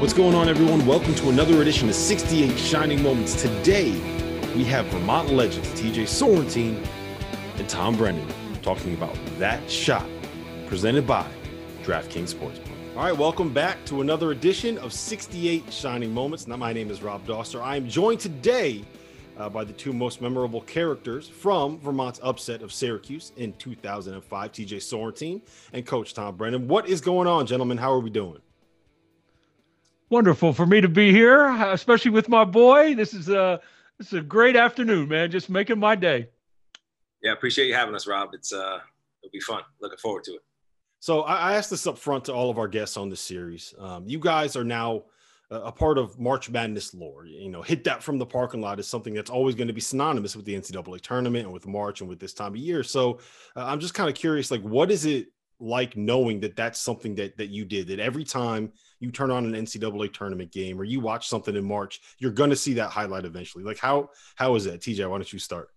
What's going on, everyone? Welcome to another edition of 68 Shining Moments. Today, we have Vermont legends TJ Sorrentine and Tom Brennan talking about that shot presented by DraftKings Sportsbook. All right, welcome back to another edition of 68 Shining Moments. Now, my name is Rob Dauster. I am joined today uh, by the two most memorable characters from Vermont's upset of Syracuse in 2005, TJ Sorrentine and Coach Tom Brennan. What is going on, gentlemen? How are we doing? Wonderful for me to be here, especially with my boy. This is a this is a great afternoon, man. Just making my day. Yeah, appreciate you having us, Rob. It's uh, it'll be fun. Looking forward to it. So I, asked this up front to all of our guests on this series. Um, you guys are now a part of March Madness lore. You know, hit that from the parking lot is something that's always going to be synonymous with the NCAA tournament and with March and with this time of year. So uh, I'm just kind of curious, like, what is it like knowing that that's something that that you did? That every time you turn on an NCAA tournament game or you watch something in March, you're going to see that highlight eventually. Like, how how is that, TJ? Why don't you start?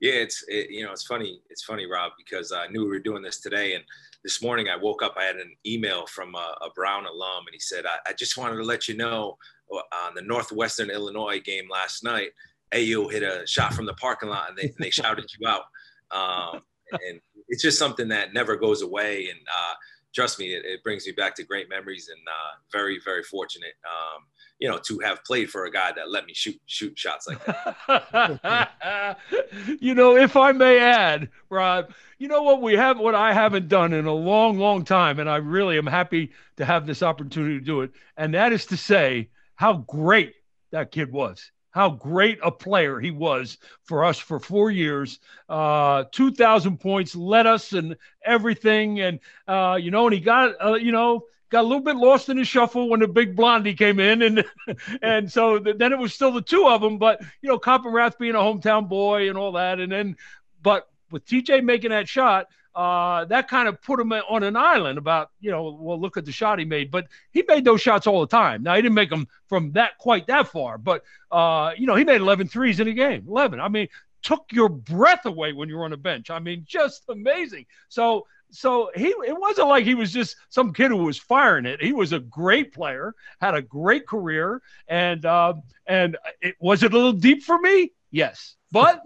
Yeah, it's it, you know it's funny it's funny Rob because I knew we were doing this today and this morning I woke up I had an email from a, a Brown alum and he said I, I, just wanted to let you know uh, on the Northwestern Illinois game last night AU hit a shot from the parking lot and they, and they shouted you out um, and it's just something that never goes away and uh, trust me it, it, brings me back to great memories and uh, very very fortunate um, you know, to have played for a guy that let me shoot shoot shots like that. you know, if I may add, Rob, you know what we have, what I haven't done in a long, long time, and I really am happy to have this opportunity to do it, and that is to say how great that kid was. How great a player he was for us for four years. Uh, 2,000 points, led us and everything. And, uh, you know, and he got, uh, you know, got a little bit lost in the shuffle when the big blondie came in, and and so then it was still the two of them. But you know, Coppenrath being a hometown boy and all that, and then but with TJ making that shot, uh, that kind of put him on an island about you know, well, look at the shot he made. But he made those shots all the time. Now he didn't make them from that quite that far, but uh, you know, he made 11 threes in a game. 11. I mean, took your breath away when you were on the bench. I mean, just amazing. So so he it wasn't like he was just some kid who was firing it. He was a great player, had a great career, and uh, and it was it a little deep for me. Yes, but.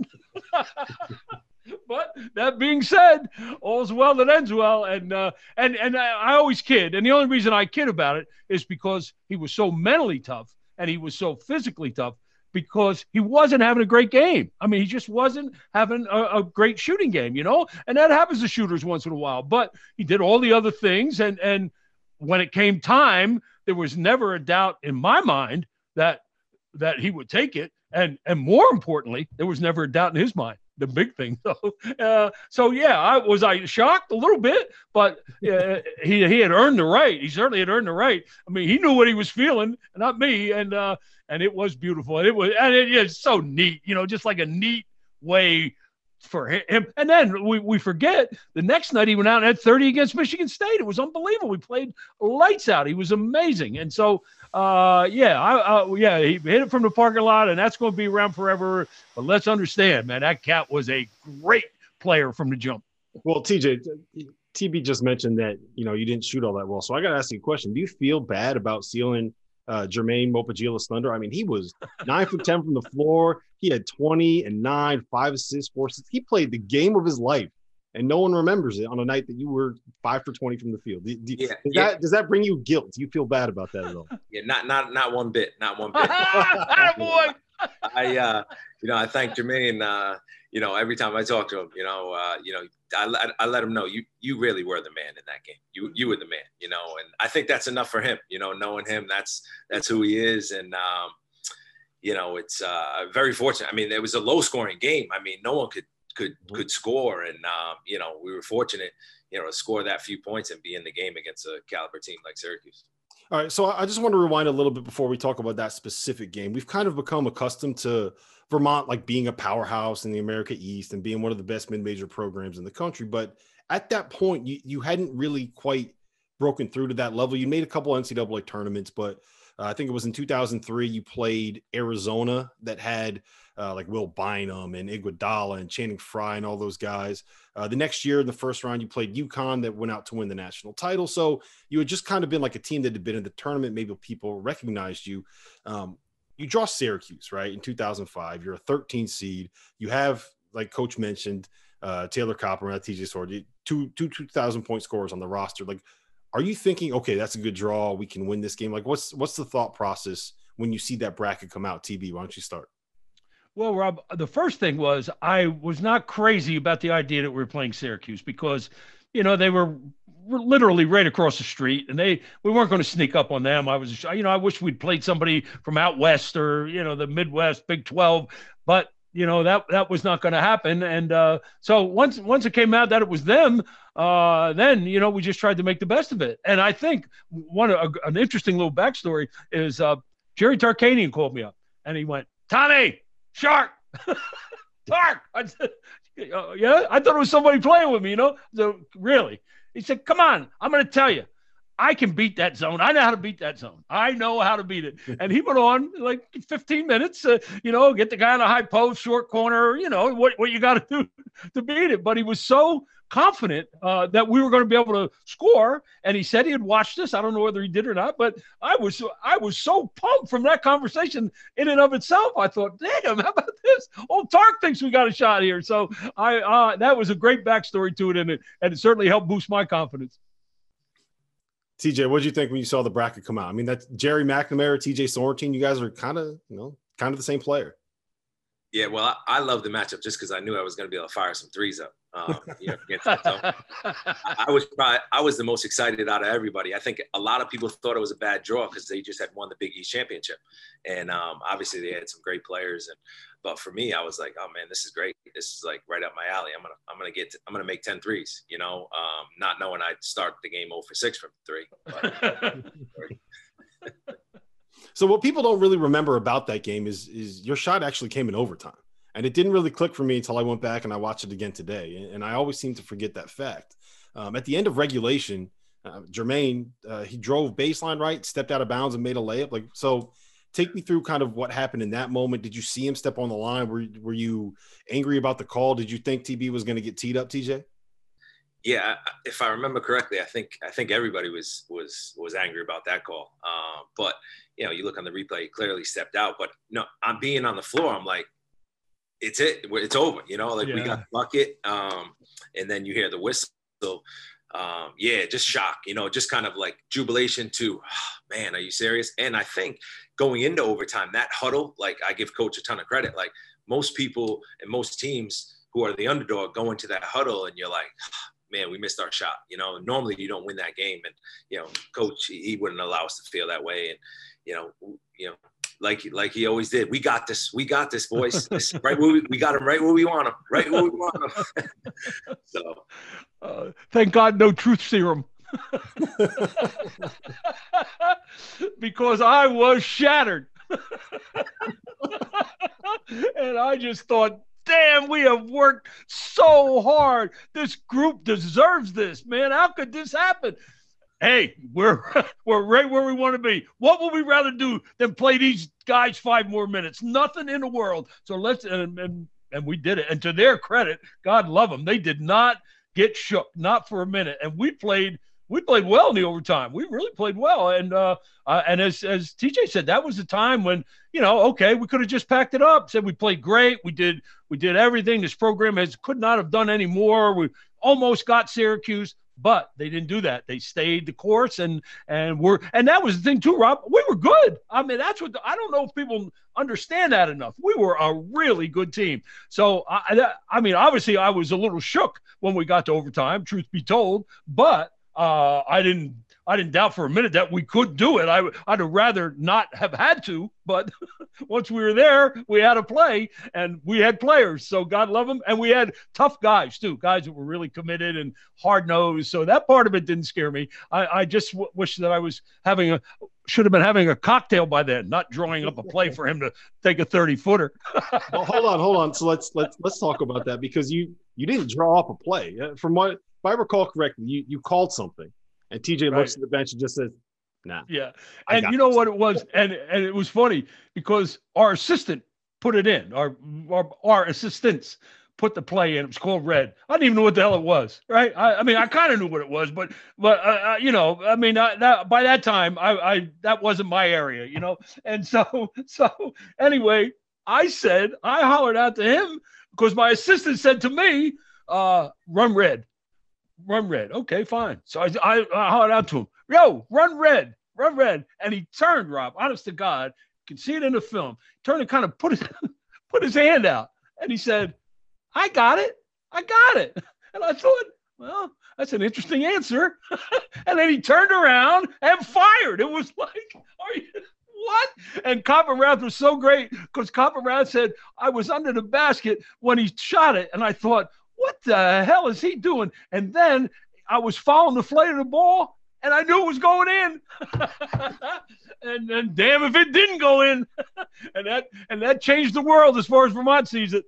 but that being said, all's well that ends well, and uh, and and I, I always kid, and the only reason I kid about it is because he was so mentally tough and he was so physically tough because he wasn't having a great game. I mean, he just wasn't having a, a, great shooting game, you know, and that happens to shooters once in a while. But he did all the other things, and and when it came time, there was never a doubt in my mind that that he would take it, and and more importantly, there was never a doubt in his mind. The big thing, though. uh, so yeah, I was I shocked a little bit, but uh, he he had earned the right. He certainly had earned the right. I mean, he knew what he was feeling, not me, and uh, and it was beautiful. And it was, and it is so neat, you know, just like a neat way for him. And then we, we forget the next night he went out and had 30 against Michigan State. It was unbelievable. We played lights out. He was amazing. And so, uh, yeah, I, uh, yeah, he hit it from the parking lot, and that's going to be around forever. But let's understand, man, that cat was a great player from the jump. Well, TJ, TB just mentioned that you know you didn't shoot all that well. So I got to ask you a question. Do you feel bad about sealing uh, Jermaine Mopa Njila's Thunder. I mean, he was nine for 10 from the floor. He had 20 and nine, five assists, four assists. He played the game of his life. And no one remembers it on a night that you were five for twenty from the field. Do, do, yeah, does yeah. that does that bring you guilt? Do you feel bad about that at all? Yeah, not not not one bit, not one bit. boy. I uh, you know I thank Jermaine. Uh, you know every time I talk to him, you know uh, you know I, I, let him know you you really were the man in that game. You you were the man, you know, and I think that's enough for him. You know, knowing him, that's that's who he is, and um, you know, it's uh, very fortunate. I mean, it was a low scoring game. I mean, no one could could mm-hmm. could score, and um, you know, we were fortunate, you know, to score that few points and be in the game against a caliber team like Syracuse. All right, so I just want to rewind a little bit before we talk about that specific game. We've kind of become accustomed to Vermont like being a powerhouse in the America East and being one of the best mid-major programs in the country. But at that point, you, you hadn't really quite broken through to that level. You made a couple NCAA tournaments, but Uh, I think it was in 2003 you played Arizona that had uh, like Will Bynum and Iguodala and Channing Frye and all those guys. Uh, the next year in the first round, you played UConn that went out to win the national title. So you had just kind of been like a team that had been in the tournament. Maybe people recognized you. Um, you draw Syracuse, right? In 2005, you're a 13 seed. You have, like Coach mentioned, uh, Taylor Coppenrath and TJ Sorrentine, two, two 2,000 point scores on the roster. Like, are you thinking, okay, that's a good draw. We can win this game. Like, what's what's the thought process when you see that bracket come out? TB, why don't you start? Well, Rob, the first thing was I was not crazy about the idea that we were playing Syracuse because, you know, they were literally right across the street and they we weren't going to sneak up on them. I was, you know, I wish we'd played somebody from out west or you know the Midwest, Big Twelve, but you know that that was not going to happen. And uh, so once once it came out that it was them, uh, then you know we just tried to make the best of it. And I think one a, an interesting little backstory is uh, Jerry Tarkanian called me up and he went, Tommy, Shark, shark. I said, yeah, I thought it was somebody playing with me. You know, so really, he said, come on, I'm going to tell you. I can beat that zone. I know how to beat that zone. I know how to beat it. And he went on like 15 minutes, uh, you know, get the guy on a high post, short corner, you know, what, what you got to do to beat it. But he was so confident uh, that we were going to be able to score. And he said he had watched this. I don't know whether he did or not, but I was I was so pumped from that conversation in and of itself. I thought, damn, how about this? Old Tark thinks we got a shot here. So I uh, that was a great backstory to it, and it and it certainly helped boost my confidence. TJ, what did you think when you saw the bracket come out? I mean, that's Gerry McNamara, TJ Sorrentine. You guys are kind of, you know, kind of the same player. Yeah, well, I, I love the matchup just because I knew I was going to be able to fire some threes up. Um, you know, so I was probably I was the most excited out of everybody. I think a lot of people thought it was a bad draw because they just had won the Big East championship, and um, obviously they had some great players. And but for me, I was like, oh man, this is great. This is like right up my alley. I'm gonna I'm gonna get to, I'm gonna make 10 threes. You know, um, not knowing I'd start the game 0 for six from three. so what people don't really remember about that game is is your shot actually came in overtime. And it didn't really click for me until I went back and I watched it again today. And I always seem to forget that fact. Um, at the end of regulation, uh, Jermaine, uh, he drove baseline right, stepped out of bounds and made a layup. Like, so take me through kind of what happened in that moment. Did you see him step on the line? Were, were you angry about the call? Did you think TB was going to get teed up, TJ? Yeah, if I remember correctly, I think I think everybody was was was angry about that call. Uh, but you know, you look on the replay, he clearly stepped out. But no, I'm being on the floor. I'm like, it's it. It's over. You know, like yeah. we got the bucket, um, and then you hear the whistle. Um, yeah, just shock. You know, just kind of like jubilation to, oh, man, are you serious? And I think going into overtime, that huddle, like I give coach a ton of credit. Like most people and most teams who are the underdog go into that huddle, and you're like, oh, man, we missed our shot. You know, normally you don't win that game, and you know, coach he wouldn't allow us to feel that way, and you know, you know, like like he always did. We got this. We got this, boys. This, right where we, we got him right where we want him. Right where we want him. so, uh, thank God, no truth serum. because I was shattered. and I just thought, damn, we have worked so hard. This group deserves this, man. How could this happen? Hey, we're we're right where we want to be. What would we rather do than play these guys five more minutes? Nothing in the world. So let's and and, and we did it. And to their credit, God love them, they did not get shook, not for a minute. And we played we played well in the overtime. We really played well. And uh, uh, and as as TJ said, that was the time when you know, okay, we could have just packed it up. Said we played great. We did we did everything. This program has could not have done any more. We almost got Syracuse but they didn't do that. They stayed the course and and were and that was the thing too, Rob. We were good. I mean, that's what I don't know if people understand that enough. We were a really good team. So I I mean, obviously I was a little shook when we got to overtime, truth be told, but uh, I didn't I didn't doubt for a minute that we could do it. I, I'd have rather not have had to, but once we were there, we had to play and we had players. So God love them. And we had tough guys too, guys that were really committed and hard nosed. So that part of it didn't scare me. I, I just w- wish that I was having a, should have been having a cocktail by then, not drawing up a play for him to take a 30 footer. well, hold on, hold on. So let's, let's, let's talk about that because you, you didn't draw up a play. Uh, from what, if I recall correctly, you, you called something and TJ right. looks at the bench and just says, Nah. Yeah. And you know this. what it was? And and it was funny because our assistant put it in, our our, our assistants put the play in. It was called Red. I didn't even know what the hell it was, right? I, I mean, I kind of knew what it was, but but uh, uh, you know, I mean, I, that, by that time, I, I that wasn't my area, you know. And so so anyway, I said I hollered out to him because my assistant said to me, uh, "Run red, run red." Okay, fine. So I I, I hollered out to him, "Yo, run red, run red," and he turned. Rob, honest to God, you can see it in the film. Turned and kind of put his put his hand out, and he said I got it. I got it. And I thought, well, that's an interesting answer. and then he turned around and fired. It was like, are you what? And Coppenrath was so great because Copper Coppenrath said, I was under the basket when he shot it. And I thought, what the hell is he doing? And then I was following the flight of the ball and I knew it was going in. and then damn if it didn't go in. and that and that changed the world as far as Vermont sees it.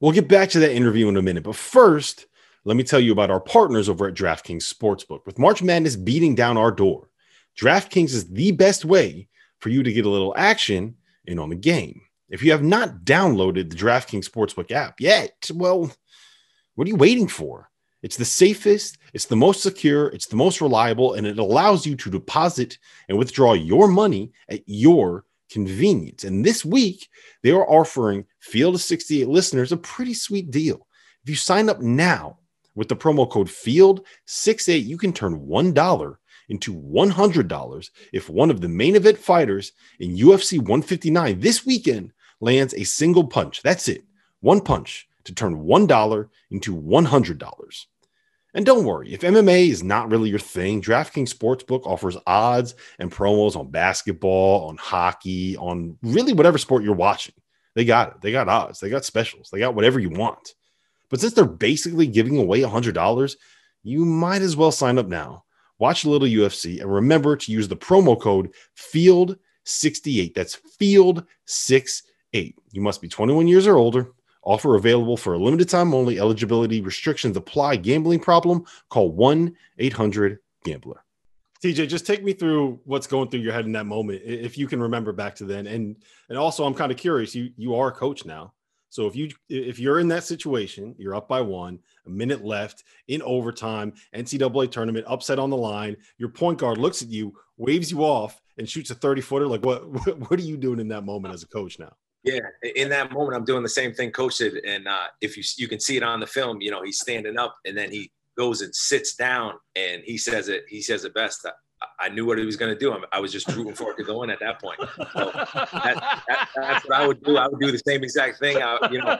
We'll get back to that interview in a minute, but first, let me tell you about our partners over at DraftKings Sportsbook. With March Madness beating down our door, DraftKings is the best way for you to get a little action in on the game. If you have not downloaded the DraftKings Sportsbook app yet, well, what are you waiting for? It's the safest, it's the most secure, it's the most reliable, and it allows you to deposit and withdraw your money at your convenience. And this week, they are offering Field of 68 listeners a pretty sweet deal. If you sign up now with the promo code FIELD68, you can turn $1 into $100 if one of the main event fighters in UFC 159 this weekend lands a single punch. That's it. One punch to turn $1 into $100. And don't worry, if MMA is not really your thing, DraftKings Sportsbook offers odds and promos on basketball, on hockey, on really whatever sport you're watching. They got it. They got odds, they got specials, they got whatever you want. But since they're basically giving away $100, you might as well sign up now. Watch a little UFC and remember to use the promo code FIELD68. That's FIELD68. You must be 21 years or older Offer available for a limited time only. Eligibility restrictions apply. Gambling problem? Call 1 800 Gambler. TJ, just take me through what's going through your head in that moment, if you can remember back to then. And and also, I'm kind of curious. You you are a coach now, so if you if you're in that situation, you're up by one, a minute left in overtime, NCAA tournament, upset on the line. Your point guard looks at you, waves you off, and shoots a 30 footer. Like what what are you doing in that moment as a coach now? Yeah, in that moment, I'm doing the same thing coach did, and uh, if you you can see it on the film, you know he's standing up, and then he goes and sits down, and he says it. He says it best. I, I knew what he was going to do. I was just rooting for it to go in at that point. So that, that, that's what I would do. I would do the same exact thing. I, you know,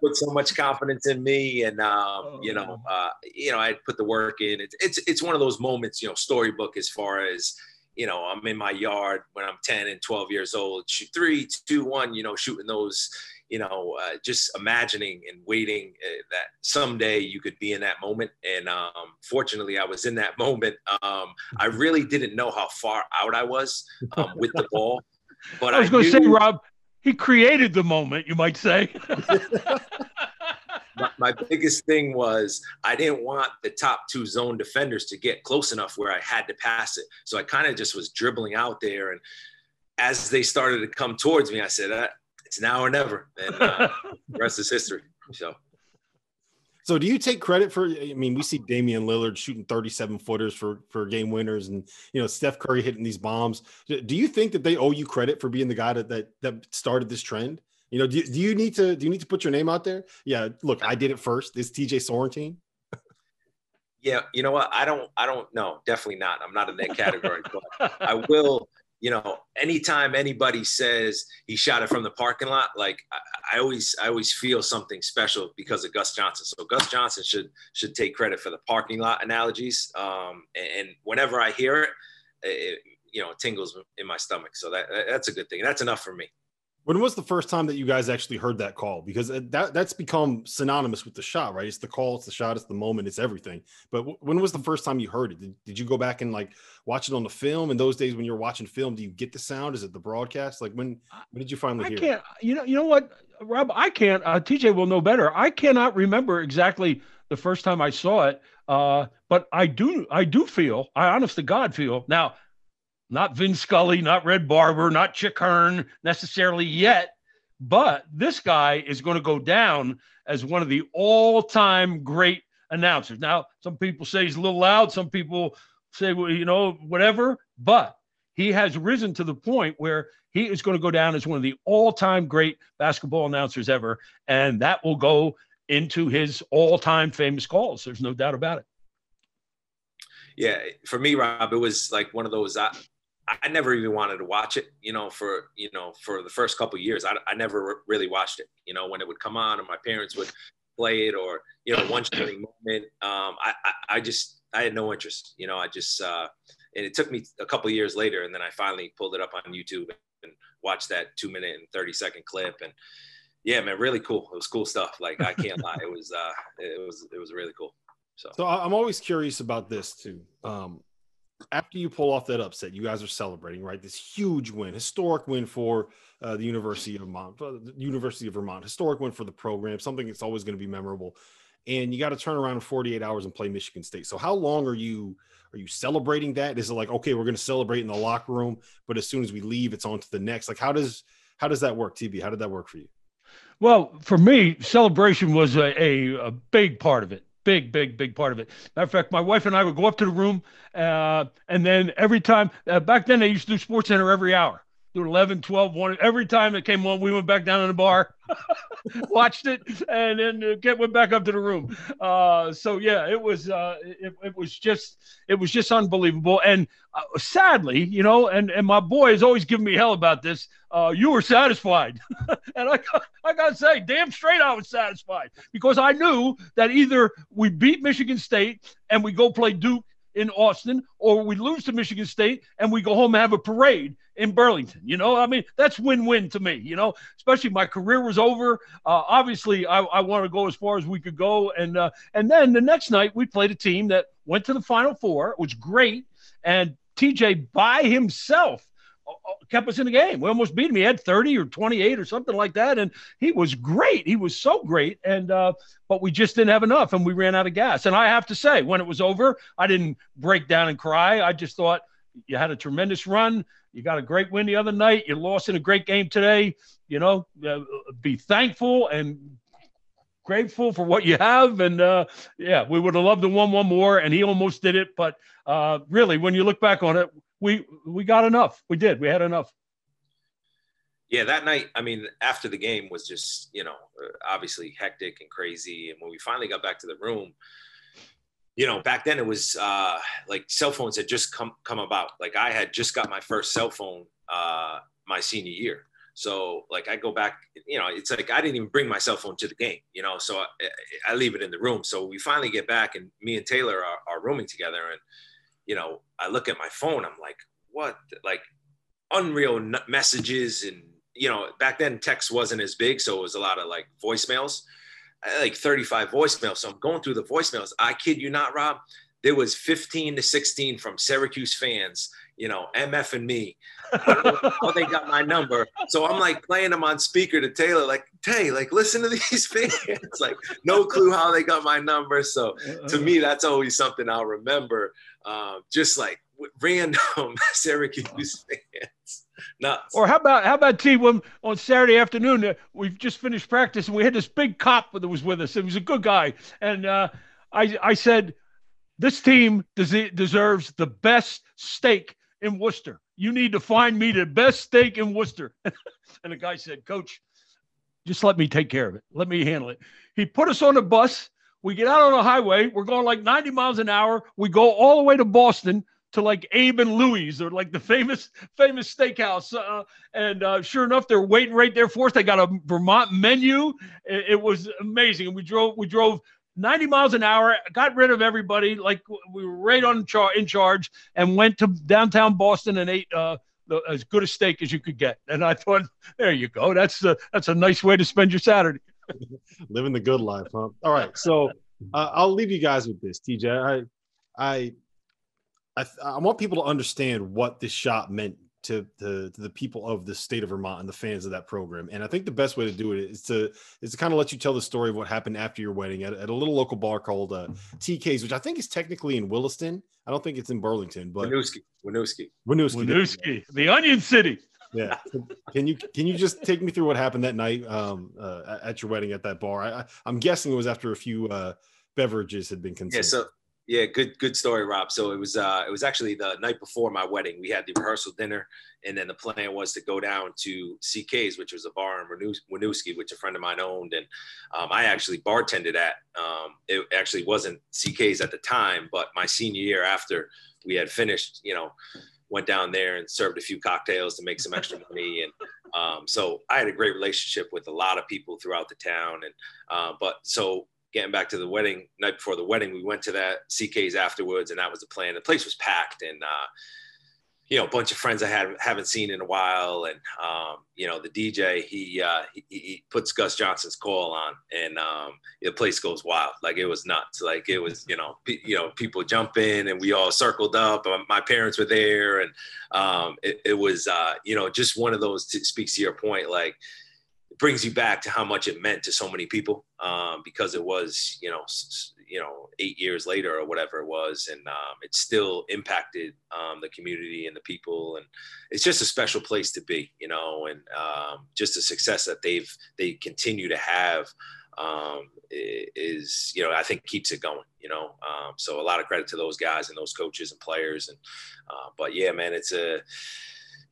put so much confidence in me, and um, you know, uh, you know, I put the work in. It's it's it's one of those moments, you know, storybook as far as you know, I'm in my yard when I'm 10 and 12 years old, shoot three, two, one, you know, shooting those, you know, uh, just imagining and waiting uh, that someday you could be in that moment. And um, fortunately, I was in that moment. Um, I really didn't know how far out I was um, with the ball. But I was going to say, Rob, he created the moment, you might say. my, my, biggest thing was I didn't want the top two zone defenders to get close enough where I had to pass it. So I kind of just was dribbling out there. And as they started to come towards me, I said, uh, it's now or never. And uh, the rest is history. So. So do you take credit for I mean we see Damian Lillard shooting 37 footers for for game winners and you know Steph Curry hitting these bombs. Do you think that they owe you credit for being the guy that that, that started this trend? You know, do, do you need to do you need to put your name out there? Yeah, look, I did it first. This TJ Sorrentine. yeah, you know what? I don't I don't know. Definitely not. I'm not in that category, but I will you know, anytime anybody says he shot it from the parking lot, like I, I, always, I always feel something special because of Gus Johnson. So Gus Johnson should should take credit for the parking lot analogies. Um, and, whenever I hear it, it, you know, it tingles in my stomach. So that that's a good thing. That's enough for me. When was the first time that you guys actually heard that call? Because that that's become synonymous with the shot, right? It's the call, it's the shot, it's the moment, it's everything. But w- when was the first time you heard it? Did, did you go back and like watch it on the film? In those days when you're watching film, do you get the sound? Is it the broadcast? Like when when did you finally I hear? I can't. It? You know. You know what, Rob? I can't. Uh, TJ will know better. I cannot remember exactly the first time I saw it. Uh, but I do. I do feel. I honest to God feel now not Vin Scully, not Red Barber, not Chick Hearn necessarily yet, but this guy is going to go down as one of the all-time great announcers. Now, some people say he's a little loud, some people say, well, you know, whatever, but he has risen to the point where he is going to go down as one of the all-time great basketball announcers ever, and that will go into his all-time famous calls. There's no doubt about it. Yeah, for me, Rob, it was like one of those. I, I never even wanted to watch it. You know, for you know, for the first couple years, I, I never really watched it. You know, when it would come on, or my parents would play it, or you know, one shining moment. Um, I, I, I just I had no interest. You know, I just uh, and it took me a couple years later, and then I finally pulled it up on YouTube and watched that two minute and thirty second clip, and yeah, man, really cool. It was cool stuff. Like I can't lie, it was uh, it was it was really cool. So, so I'm always curious about this too. Um, after you pull off that upset, you guys are celebrating, right? This huge win, historic win for uh, the University of Vermont, University of Vermont, historic win for the program, something that's always going to be memorable. And you got to turn around in 48 hours and play Michigan State. So, how long are you are you celebrating that? Is it like okay, we're going to celebrate in the locker room, but as soon as we leave, it's on to the next? Like, how does how does that work, TB? How did that work for you? Well, for me, celebration was a, a, a big part of it big, big, big part of it. Matter of fact, my wife and I would go up to the room, uh, and then every time, uh, back then they used to do SportsCenter every hour do 11, 12, 1. Every time it came on, we went back down in the bar, watched it, and then get went back up to the room. Uh, so yeah, it was uh, it, it was just it was just unbelievable. And uh, sadly, you know, and and my boy is always giving me hell about this. Uh, you were satisfied, and I I gotta say, damn straight, I was satisfied because I knew that either we beat Michigan State and we go play Duke in Austin, or we lose to Michigan State and we go home and have a parade in Burlington. You know, I mean, that's win-win to me. You know, especially my career was over. Uh, obviously, I, I want to go as far as we could go, and uh, and then the next night we played a team that went to the Final Four. It was great, and TJ by himself kept us in the game. We almost beat him. He had 30 or 28 or something like that. And he was great. He was so great. And, uh, but we just didn't have enough and we ran out of gas. And I have to say, when it was over, I didn't break down and cry. I just thought you had a tremendous run. You got a great win the other night. You lost in a great game today. You know, uh, be thankful and grateful for what you have. And uh, yeah, we would have loved to won one more, and he almost did it. But uh, really, when you look back on it, we we got enough. We did. We had enough. Yeah, that night, I mean, after the game was just, you know, obviously hectic and crazy. And when we finally got back to the room, you know, back then it was uh, like cell phones had just come come about. Like I had just got my first cell phone uh, my senior year. So like I go back, you know, it's like I didn't even bring my cell phone to the game, you know, so I, I leave it in the room. So we finally get back and me and Taylor are, are rooming together and you know, I look at my phone, I'm like, what? Like unreal messages. And, you know, back then text wasn't as big. So it was a lot of like voicemails, like 35 voicemails. So I'm going through the voicemails. I kid you not, Rob. There was 15 to 16 from Syracuse fans, you know, MF and me. how they got my number. So I'm like playing them on speaker to Taylor, like, Tay, like, listen to these fans. like, no clue how they got my number. So to me, that's always something I'll remember uh, just like random Syracuse fans. Or how about how about T when on Saturday afternoon uh, we've just finished practice and we had this big cop that was with us. He was a good guy, and uh, I I said this team des- deserves the best steak in Worcester. You need to find me the best steak in Worcester. and the guy said, Coach, just let me take care of it. Let me handle it. He put us on a bus we get out on the highway. We're going like 90 miles an hour. We go all the way to Boston to like Abe and Louie's or like the famous famous steakhouse. Uh, and uh, sure enough, they're waiting right there for us. They got a Vermont menu. It, it, was amazing. And we drove we drove 90 miles an hour, got rid of everybody like we were right on char- in charge, and went to downtown Boston and ate. Uh, the, as good a steak as you could get, and I thought, there you go. That's a, that's a nice way to spend your Saturday. living the good life, huh? All right, so uh, I'll leave you guys with this, TJ. I, I, I, I want people to understand what this shot meant to, to, to the people of the state of Vermont and the fans of that program. And I think the best way to do it is to is to kind of let you tell the story of what happened after your wedding at, at a little local bar called uh, TK's, which I think is technically in Williston. I don't think it's in Burlington, but Winooski, Winooski, Winooski, Winooski, the Onion City. Yeah. Can you can you just take me through what happened that night um, uh, at your wedding at that bar? I, am guessing it was after a few uh, beverages had been consumed. Yeah. So yeah, good good story, Rob. So it was uh, it was actually the night before my wedding. We had the rehearsal dinner, and then the plan was to go down to CK's, which was a bar in Winooski, which a friend of mine owned, and um, I actually bartended at. Um, it actually wasn't CK's at the time, but my senior year after we had finished, you know, went down there and served a few cocktails to make some extra money, and um, so I had a great relationship with a lot of people throughout the town, and uh, but so getting back to the wedding night before the wedding, we went to that CK's afterwards, and that was the plan. The place was packed, and uh, you know, a bunch of friends I had haven't seen in a while, and um, you know, the DJ he, uh, he, he puts Gus Johnson's call on, and um, the place goes wild. Like it was nuts. Like it was, you know, you know, people jumping, and we all circled up. My parents were there, and um, it, it was, uh, you know, just one of those. T- speaks to your point, like it brings you back to how much it meant to so many people um, because it was you know you know eight years later or whatever it was and um, it still impacted um, the community and the people and it's just a special place to be you know and um, just the success that they've they continue to have um, is you know I think keeps it going you know um, so a lot of credit to those guys and those coaches and players and uh, but yeah man it's a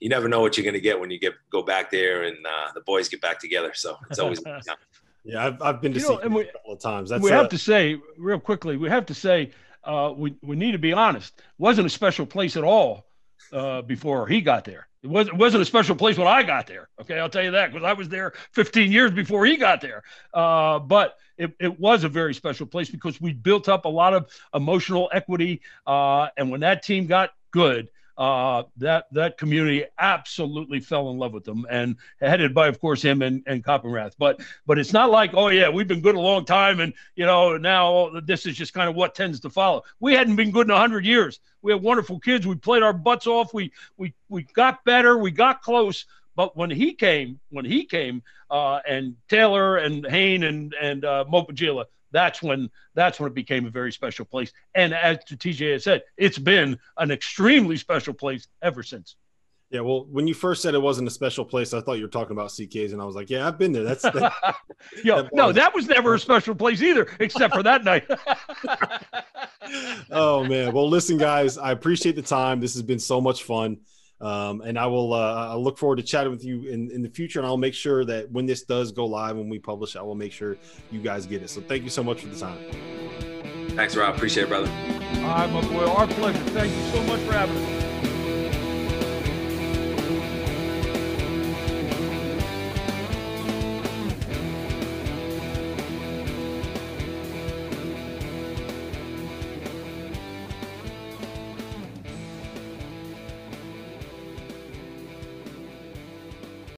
you never know what you're going to get when you get go back there and uh, the boys get back together. So it's always yeah. I've, I've been to you see know, we, a couple of times. That's we have to say real quickly. We have to say uh, we we need to be honest. It wasn't a special place at all uh, before he got there. It wasn't, it wasn't a special place when I got there. Okay, I'll tell you that because I was there 15 years before he got there. Uh, but it, it was a very special place because we built up a lot of emotional equity. Uh, and when that team got good, uh, that that community absolutely fell in love with them, and headed by, of course, him and and Coppenrath. But but it's not like, oh yeah, we've been good a long time, and you know now this is just kind of what tends to follow. We hadn't been good in hundred years. We had wonderful kids. We played our butts off. We we we got better. We got close. But when he came, when he came, uh, and Taylor and Hehn and and uh, Mopa Njila, that's when that's when it became a very special place. And as TJ has said, it's been an extremely special place ever since. Yeah, well, when you first said it wasn't a special place, I thought you were talking about CK's, and I was like, "Yeah, I've been there." That's that, Yo, that no, that was never a special place either, except for that night. oh man, well, listen, guys, I appreciate the time. This has been so much fun. Um, and I will uh, I look forward to chatting with you in, in the future. And I'll make sure that when this does go live, when we publish, I will make sure you guys get it. So thank you so much for the time. Thanks, Rob. Appreciate it, brother. All right, my boy. Our pleasure. Thank you so much for having us.